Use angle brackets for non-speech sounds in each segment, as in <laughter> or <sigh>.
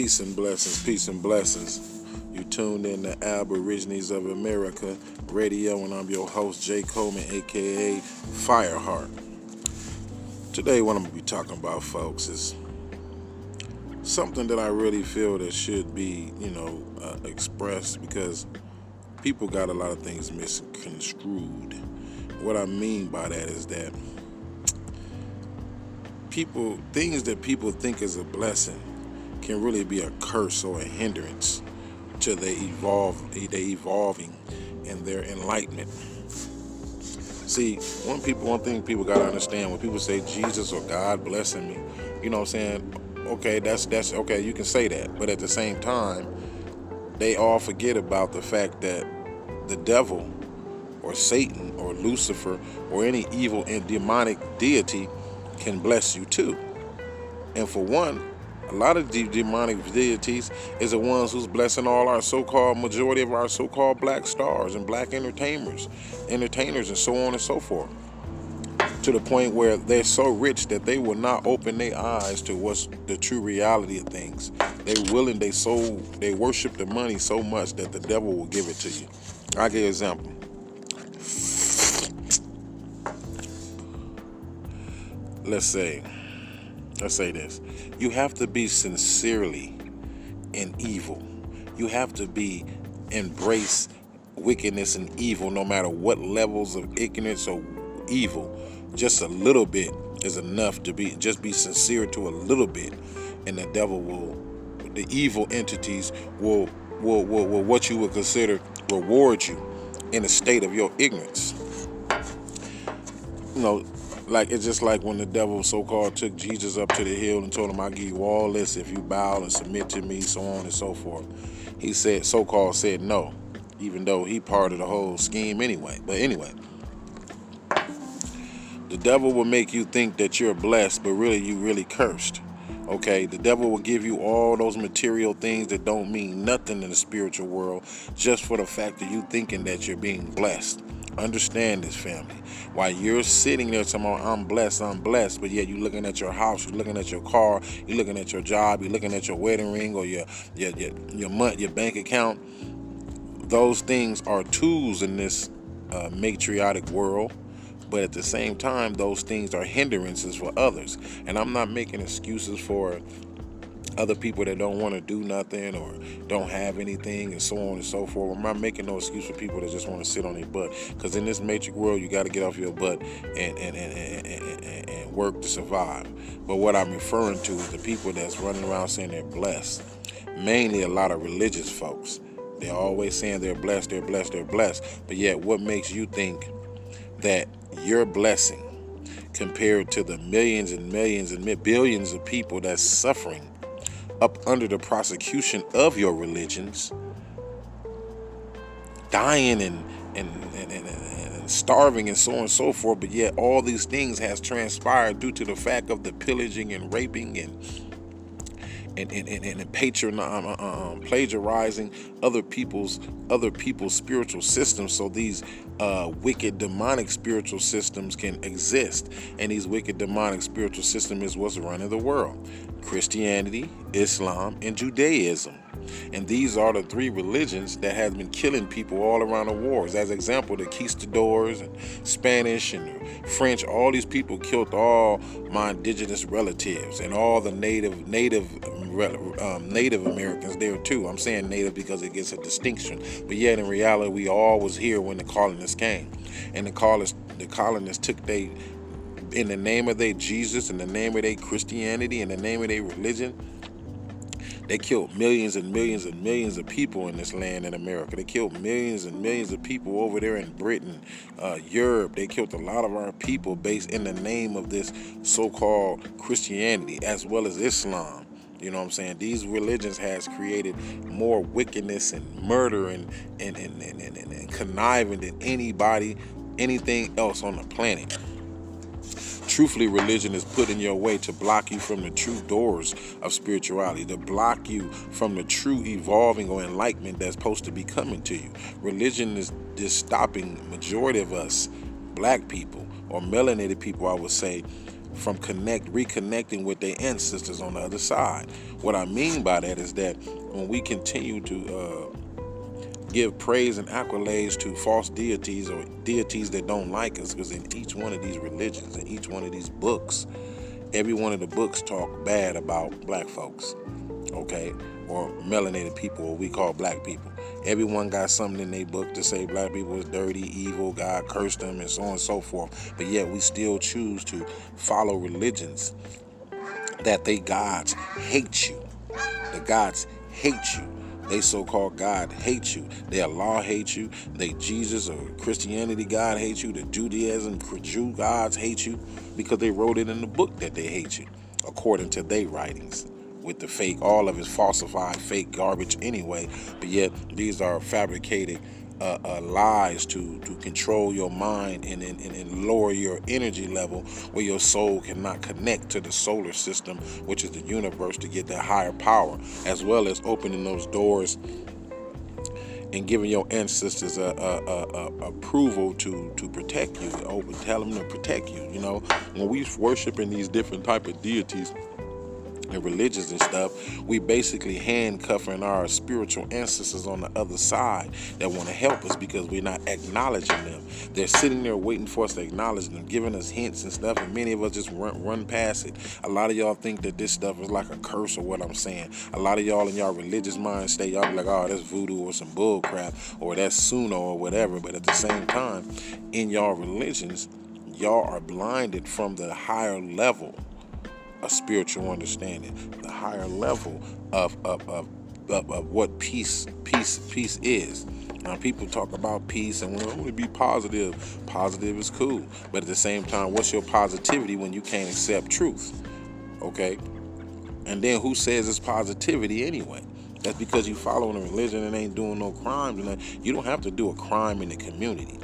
Peace and blessings, peace and blessings. You tuned in to Aborigines of America Radio, and I'm your host, Jay Coleman, aka Fireheart. Today, what I'm going to be talking about, folks, is something that I really feel that should be, you know, uh, expressed because people got a lot of things misconstrued. What I mean by that is that people, things that people think is a blessing, can really be a curse or a hindrance to their evolve, they evolving in their enlightenment. See, one people, one thing people gotta understand when people say Jesus or God blessing me, you know what I'm saying? Okay, that's that's okay, you can say that, but at the same time, they all forget about the fact that the devil or Satan or Lucifer or any evil and demonic deity can bless you too. And for one, a lot of demonic deities is the ones who's blessing all our so-called majority of our so-called black stars and black entertainers, entertainers and so on and so forth. To the point where they're so rich that they will not open their eyes to what's the true reality of things. They're willing, they so they worship the money so much that the devil will give it to you. I'll give you an example. Let's say let's say this you have to be sincerely in evil. You have to be embrace wickedness and evil no matter what levels of ignorance or evil. Just a little bit is enough to be just be sincere to a little bit and the devil will the evil entities will will, will, will what you would consider reward you in a state of your ignorance. You know like it's just like when the devil so-called took Jesus up to the hill and told him, "I give you all this if you bow and submit to me," so on and so forth. He said, so-called said no, even though he part of the whole scheme anyway. But anyway, the devil will make you think that you're blessed, but really you really cursed. Okay, the devil will give you all those material things that don't mean nothing in the spiritual world just for the fact that you thinking that you're being blessed. Understand this, family. While you're sitting there saying, I'm blessed, I'm blessed, but yet you're looking at your house, you're looking at your car, you're looking at your job, you're looking at your wedding ring or your your your, your month, your bank account. Those things are tools in this uh, matriotic world, but at the same time, those things are hindrances for others. And I'm not making excuses for other people that don't want to do nothing or don't have anything and so on and so forth. I'm not making no excuse for people that just want to sit on their butt. Because in this matrix world, you got to get off your butt and, and, and, and, and work to survive. But what I'm referring to is the people that's running around saying they're blessed. Mainly a lot of religious folks. They're always saying they're blessed, they're blessed, they're blessed. But yet, what makes you think that your blessing compared to the millions and millions and billions of people that's suffering up under the prosecution of your religions, dying and and, and, and, and, starving and so on and so forth, but yet all these things has transpired due to the fact of the pillaging and raping and and and, and, and patron, um, uh, um, plagiarizing other people's other people's spiritual systems. So these uh, wicked demonic spiritual systems can exist. And these wicked demonic spiritual system is what's running the world. Christianity, Islam, and Judaism. And these are the three religions that have been killing people all around the wars. As example, the conquistadors and Spanish and French, all these people killed all my indigenous relatives and all the native native um, Native Americans there too. I'm saying native because it gets a distinction, but yet in reality, we all was here when the colonists came, and the colonists the colonists took they in the name of their Jesus, in the name of their Christianity, in the name of their religion, they killed millions and millions and millions of people in this land in America. They killed millions and millions of people over there in Britain, uh, Europe. They killed a lot of our people based in the name of this so-called Christianity as well as Islam. You know what I'm saying? These religions has created more wickedness and murder and and, and, and, and, and conniving than anybody, anything else on the planet. Truthfully, religion is put in your way to block you from the true doors of spirituality, to block you from the true evolving or enlightenment that's supposed to be coming to you. Religion is just stopping majority of us, black people or melanated people, I would say, from connect reconnecting with their ancestors on the other side. What I mean by that is that when we continue to uh, give praise and accolades to false deities or deities that don't like us, because in each one of these religions, in each one of these books, every one of the books talk bad about black folks, okay, or melanated people, what we call black people. Everyone got something in their book to say black people is dirty, evil, God cursed them, and so on and so forth. But yet we still choose to follow religions that they gods hate you. The gods hate you. They so-called God hates you. They Allah hates you. They Jesus or Christianity God hates you. The Judaism Jew gods hate you because they wrote it in the book that they hate you, according to their writings with the fake, all of his falsified fake garbage anyway. But yet these are fabricated uh, uh, lies to to control your mind and, and, and lower your energy level where your soul cannot connect to the solar system, which is the universe, to get that higher power, as well as opening those doors and giving your ancestors a, a, a, approval to to protect you. Open, tell them to protect you. You know, when we worship in these different type of deities and religions and stuff, we basically handcuffing our spiritual ancestors on the other side that want to help us because we're not acknowledging them. They're sitting there waiting for us to acknowledge them, giving us hints and stuff, and many of us just run, run past it. A lot of y'all think that this stuff is like a curse or what I'm saying. A lot of y'all in y'all religious mind state, y'all be like, oh, that's voodoo or some bull crap or that's Suno or whatever. But at the same time, in y'all religions, y'all are blinded from the higher level a spiritual understanding, the higher level of, of, of, of, of what peace, peace, peace is. Now, people talk about peace and we to be positive. Positive is cool. But at the same time, what's your positivity when you can't accept truth? Okay? And then who says it's positivity anyway? That's because you following a religion and ain't doing no crimes. And you don't have to do a crime in the community.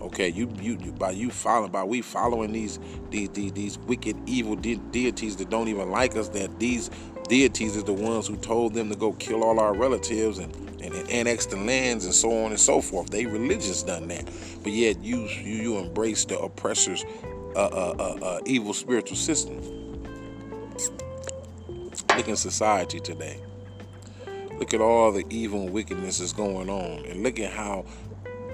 Okay, you, you, by you following by we following these these these, these wicked evil de- deities that don't even like us. That these deities is the ones who told them to go kill all our relatives and and, and annex the lands and so on and so forth. They religious done that, but yet you you you embrace the oppressors' uh, uh, uh, uh evil spiritual system. Look in society today. Look at all the evil wickedness that's going on, and look at how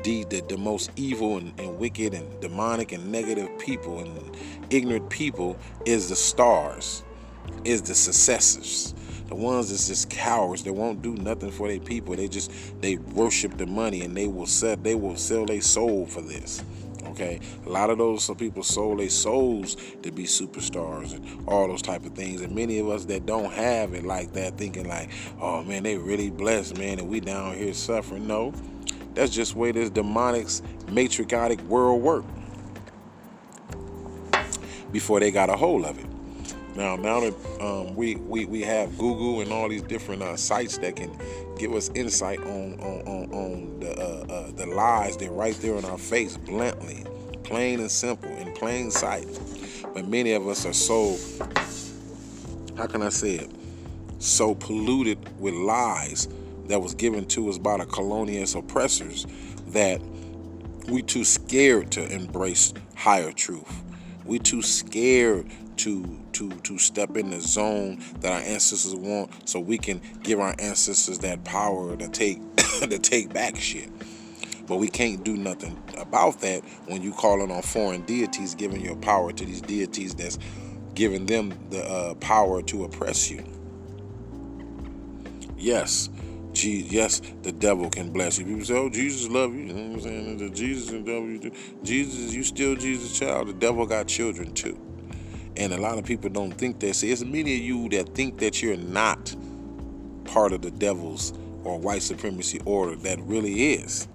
the, the, most evil and, and wicked and demonic and negative people and ignorant people is the stars, is the successors. The ones that's just cowards, they won't do nothing for their people. They just they worship the money and they will sell they will sell their soul for this. Okay, a lot of those some people sold their souls to be superstars and all those type of things. And many of us that don't have it like that, thinking like, oh man, they really blessed, man, and we down here suffering. No, that's just the way this demonic, matricotic world work. Before they got a hold of it. Now, now that um, we, we we have Google and all these different uh, sites that can give us insight on on, on, on the uh, uh, the lies, they're right there in our face, bluntly, plain and simple, in plain sight. But many of us are so, how can I say it, so polluted with lies that was given to us by the colonialist oppressors that we too scared to embrace higher truth. We too scared to to to step in the zone that our ancestors want so we can give our ancestors that power to take <coughs> to take back shit. But we can't do nothing about that when you calling on foreign deities giving your power to these deities that's giving them the uh, power to oppress you. Yes, Jesus, yes, the devil can bless you. People say, "Oh, Jesus love you." You know what I'm saying? The Jesus and devil, you do. Jesus, you still Jesus' child. The devil got children too, and a lot of people don't think that. See, it's many of you that think that you're not part of the devil's or white supremacy order that really is.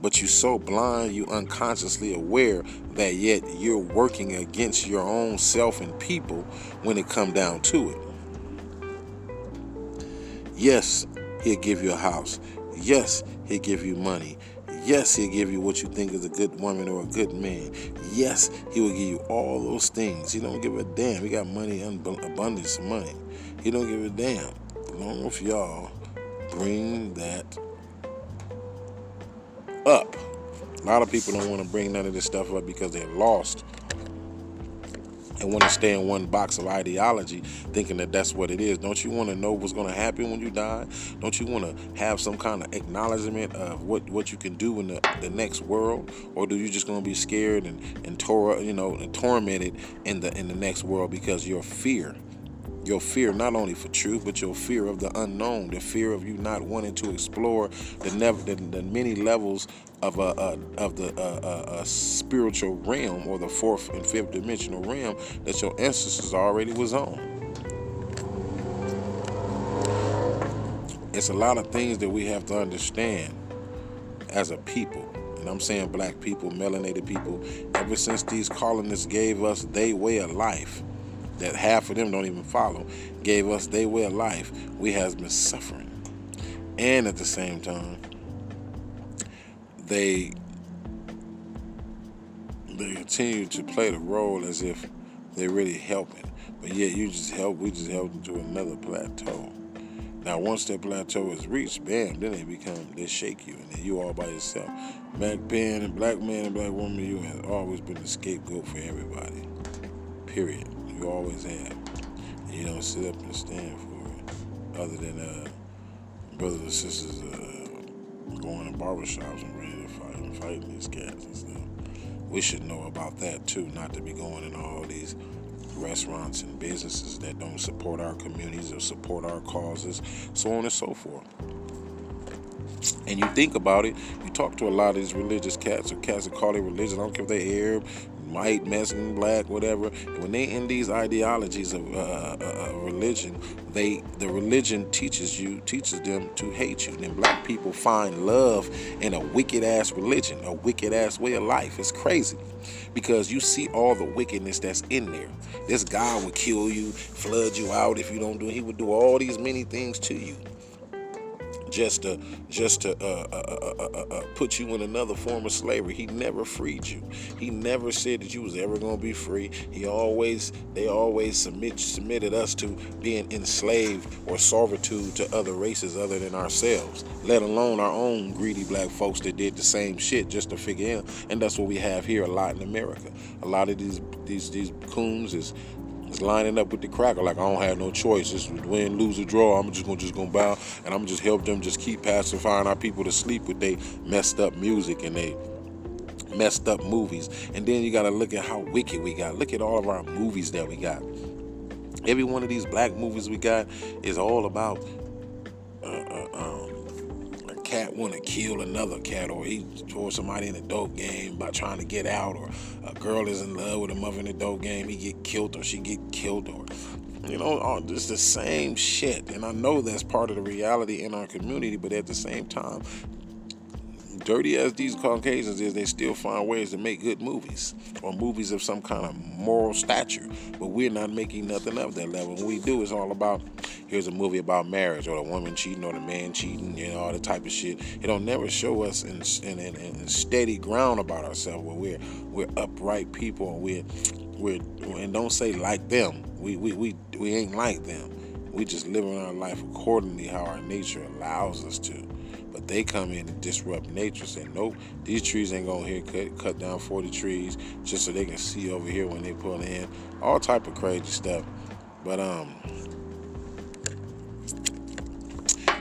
But you're so blind, you unconsciously aware that yet you're working against your own self and people when it come down to it. Yes, He'll give you a house. Yes, he'll give you money. Yes, he'll give you what you think is a good woman or a good man. Yes, he will give you all those things. He don't give a damn. He got money, and abundance of money. He don't give a damn. Long as y'all bring that up. A lot of people don't want to bring none of this stuff up because they're lost. And want to stay in one box of ideology thinking that that's what it is. Don't you want to know what's going to happen when you die? Don't you want to have some kind of acknowledgement of what what you can do in the, the next world? Or do you just going to be scared and and tor- you know and tormented in the in the next world because your fear your fear not only for truth but your fear of the unknown the fear of you not wanting to explore the the, the many levels of of the spiritual realm or the fourth and fifth dimensional realm that your ancestors already was on. It's a lot of things that we have to understand as a people and I'm saying black people, melanated people, ever since these colonists gave us their way of life, that half of them don't even follow, gave us their way of life, we has been suffering. And at the same time, they they continue to play the role as if they're really helping. But yet you just help we just help them to another plateau. Now once that plateau is reached, bam, then they become they shake you and then you all by yourself. Black man and black man and black woman, you have always been the scapegoat for everybody. Period. You always have. And you don't sit up and stand for it. Other than uh, brothers and sisters uh, going to barbershops and ready to fight and fighting these cats and stuff. We should know about that too, not to be going in all these restaurants and businesses that don't support our communities or support our causes, so on and so forth. And you think about it, you talk to a lot of these religious cats or cats that call it religion. I don't care if they're Arab, white, Mexican, black, whatever. When they in these ideologies of uh, uh, religion, they the religion teaches you teaches them to hate you. And then black people find love in a wicked ass religion, a wicked ass way of life. It's crazy because you see all the wickedness that's in there. This guy would kill you, flood you out if you don't do. It. He would do all these many things to you just to just to uh uh uh, uh, uh, uh, put you in another form of slavery. He never freed you. He never said that you was ever gonna be free. He always they always submit submitted us to being enslaved or servitude to other races other than ourselves. Let alone our own greedy black folks that did the same shit just to figure out. And that's what we have here a lot in America. A lot of these these these coons is lining up with the cracker like I don't have no choice. Just win, lose, or draw. I'm just gonna just gonna bow and I'm just help them just keep pacifying our people to sleep with they messed up music and they messed up movies. And then you gotta look at how wicked we got. Look at all of our movies that we got. Every one of these black movies we got is all about uh, uh, um, cat want to kill another cat, or he or somebody in a dope game by trying to get out, or a girl is in love with a mother in a dope game, he get killed or she get killed, or you know, it's the same shit. And I know that's part of the reality in our community, but at the same time, dirty as these Caucasians is, they still find ways to make good movies or movies of some kind of moral stature. But we're not making nothing of that level. What we do is all about here's a movie about marriage or the woman cheating or the man cheating, you know, all the type of shit. It don't never show us in, in, in, in steady ground about ourselves where we're we're upright people and we're we're and don't say like them. We we we, we ain't like them. We just living our life accordingly how our nature allows us to. They come in and disrupt nature, say, nope, these trees ain't gonna here cut, down 40 trees just so they can see over here when they pull in. All type of crazy stuff. But um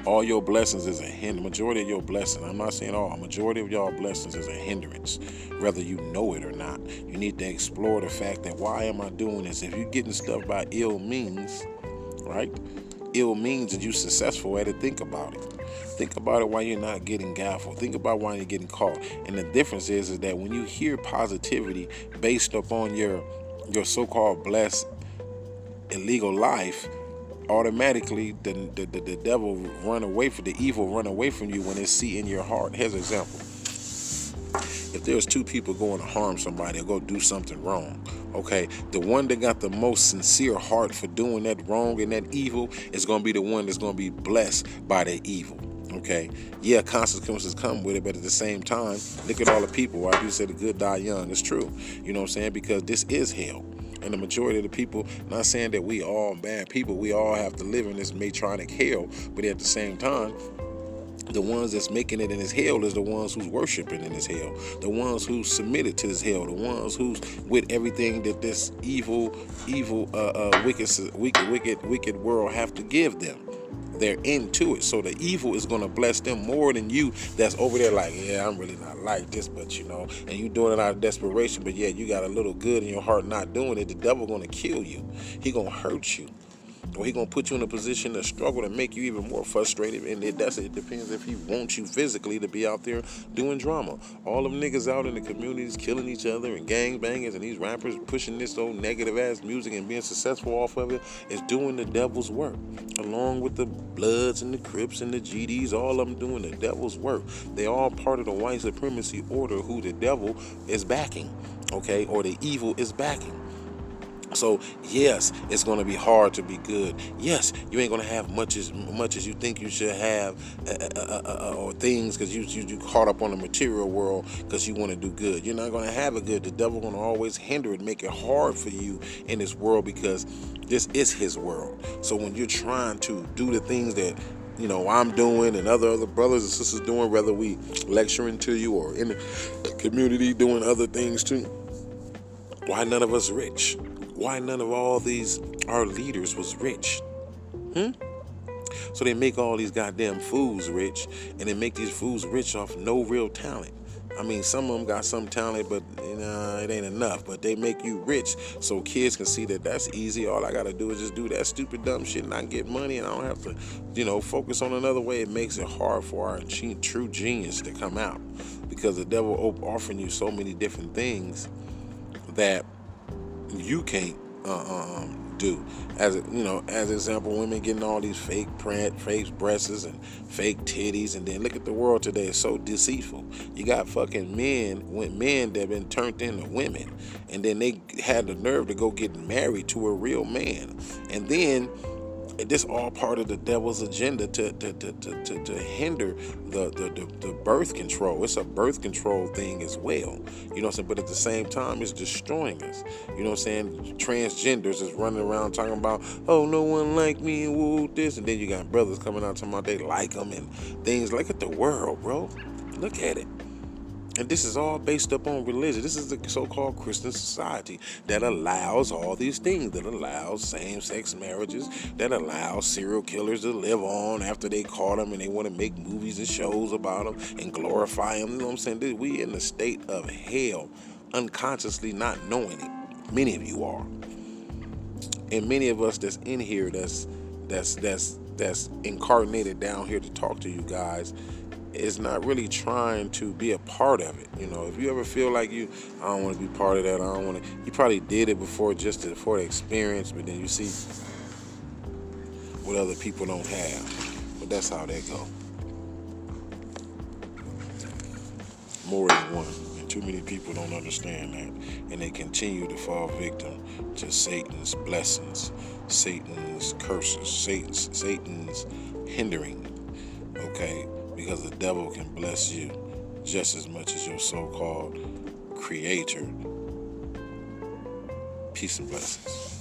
all your blessings is a hinder. Majority of your blessings, I'm not saying all, majority of y'all blessings is a hindrance, whether you know it or not. You need to explore the fact that why am I doing this? If you're getting stuff by ill means, right? Ill means that you're successful at it, think about it. Think about it while you're not getting gaffled. Think about why you're getting caught. And the difference is, is that when you hear positivity based upon your your so-called blessed illegal life, automatically the, the, the, the devil run away from the evil run away from you when they see in your heart. Here's an example. If there's two people going to harm somebody or go do something wrong, okay, the one that got the most sincere heart for doing that wrong and that evil is going to be the one that's going to be blessed by the evil. Okay, yeah, consequences come with it, but at the same time, look at all the people. Why people say the good die young? It's true. You know what I'm saying? Because this is hell. And the majority of the people, not saying that we all bad people, we all have to live in this matronic hell, but at the same time, the ones that's making it in his hell is the ones who's worshiping in his hell. The ones who submitted to his hell. The ones who's with everything that this evil evil uh, uh wicked wicked wicked wicked world have to give them. They're into it. So the evil is going to bless them more than you that's over there like yeah i'm really not like this but you know and you doing it out of desperation but yeah you got a little good in your heart not doing it the devil going to kill you. He going to hurt you or he gonna put you in a position to struggle to make you even more frustrated. And it does it depends if he wants you physically to be out there doing drama. All them niggas out in the communities killing each other and gang bangers and these rappers pushing this old negative ass music and being successful off of it is doing the devil's work. Along with the Bloods and the Crips and the GDs, all of them doing the devil's work. They all part of the white supremacy order who the devil is backing, okay, or the evil is backing. So yes, it's going to be hard to be good. Yes, you ain't going to have much as much as you think you should have, uh, uh, uh, or things because you, you you caught up on the material world because you want to do good. You're not going to have it good. The devil going to always hinder it, make it hard for you in this world because this is his world. So when you're trying to do the things that you know I'm doing and other other brothers and sisters doing, whether we lecturing to you or in the community doing other things too. Why none of us rich? Why none of all these our leaders was rich. Hmm? So they make all these goddamn fools rich, and they make these fools rich off no real talent. I mean, some of them got some talent, but you know, it ain't enough. But they make you rich so kids can see that that's easy. All I got to do is just do that stupid, dumb shit and I get money and I don't have to, you know, focus on another way. It makes it hard for our true genius to come out because the devil offering you so many different things that you can't uh, um, do. As you know, as example, women getting all these fake print, fake breasts, and fake titties, and then look at the world today. It's so deceitful. You got fucking men, men that been turned into women, and then they had the nerve to go get married to a real man, and then this all part of the devil's agenda to to, to, to, to, hinder the, the, the, birth control. It's a birth control thing as well. You know what I'm saying? But at the same time, it's destroying us. You know what I'm saying? Transgenders is running around talking about, oh, no one like me and woo this. And then you got brothers coming out talking about they like them and things. Look at the world, bro. Look at it. And this is all based upon religion. This is the so-called Christian society that allows all these things, that allows same-sex marriages, that allows serial killers to live on after they caught them and they want to make movies and shows about them and glorify them. You know what I'm saying? We in the state of hell, unconsciously not knowing it. Many of you are. And many of us that's in here that's that's that's that's incarnated down here to talk to you guys is not really trying to be a part of it. You know, if you ever feel like you, I don't want to be part of that. I don't want to. You probably did it before just to, for the experience, but then you see what other people don't have. But that's how that go. More is one, and too many people don't understand that, and they continue to fall victim to Satan's blessings, Satan's curses, Satan's Satan's hindering. Okay, because the devil can bless you just as much as your so called creator. Peace and blessings.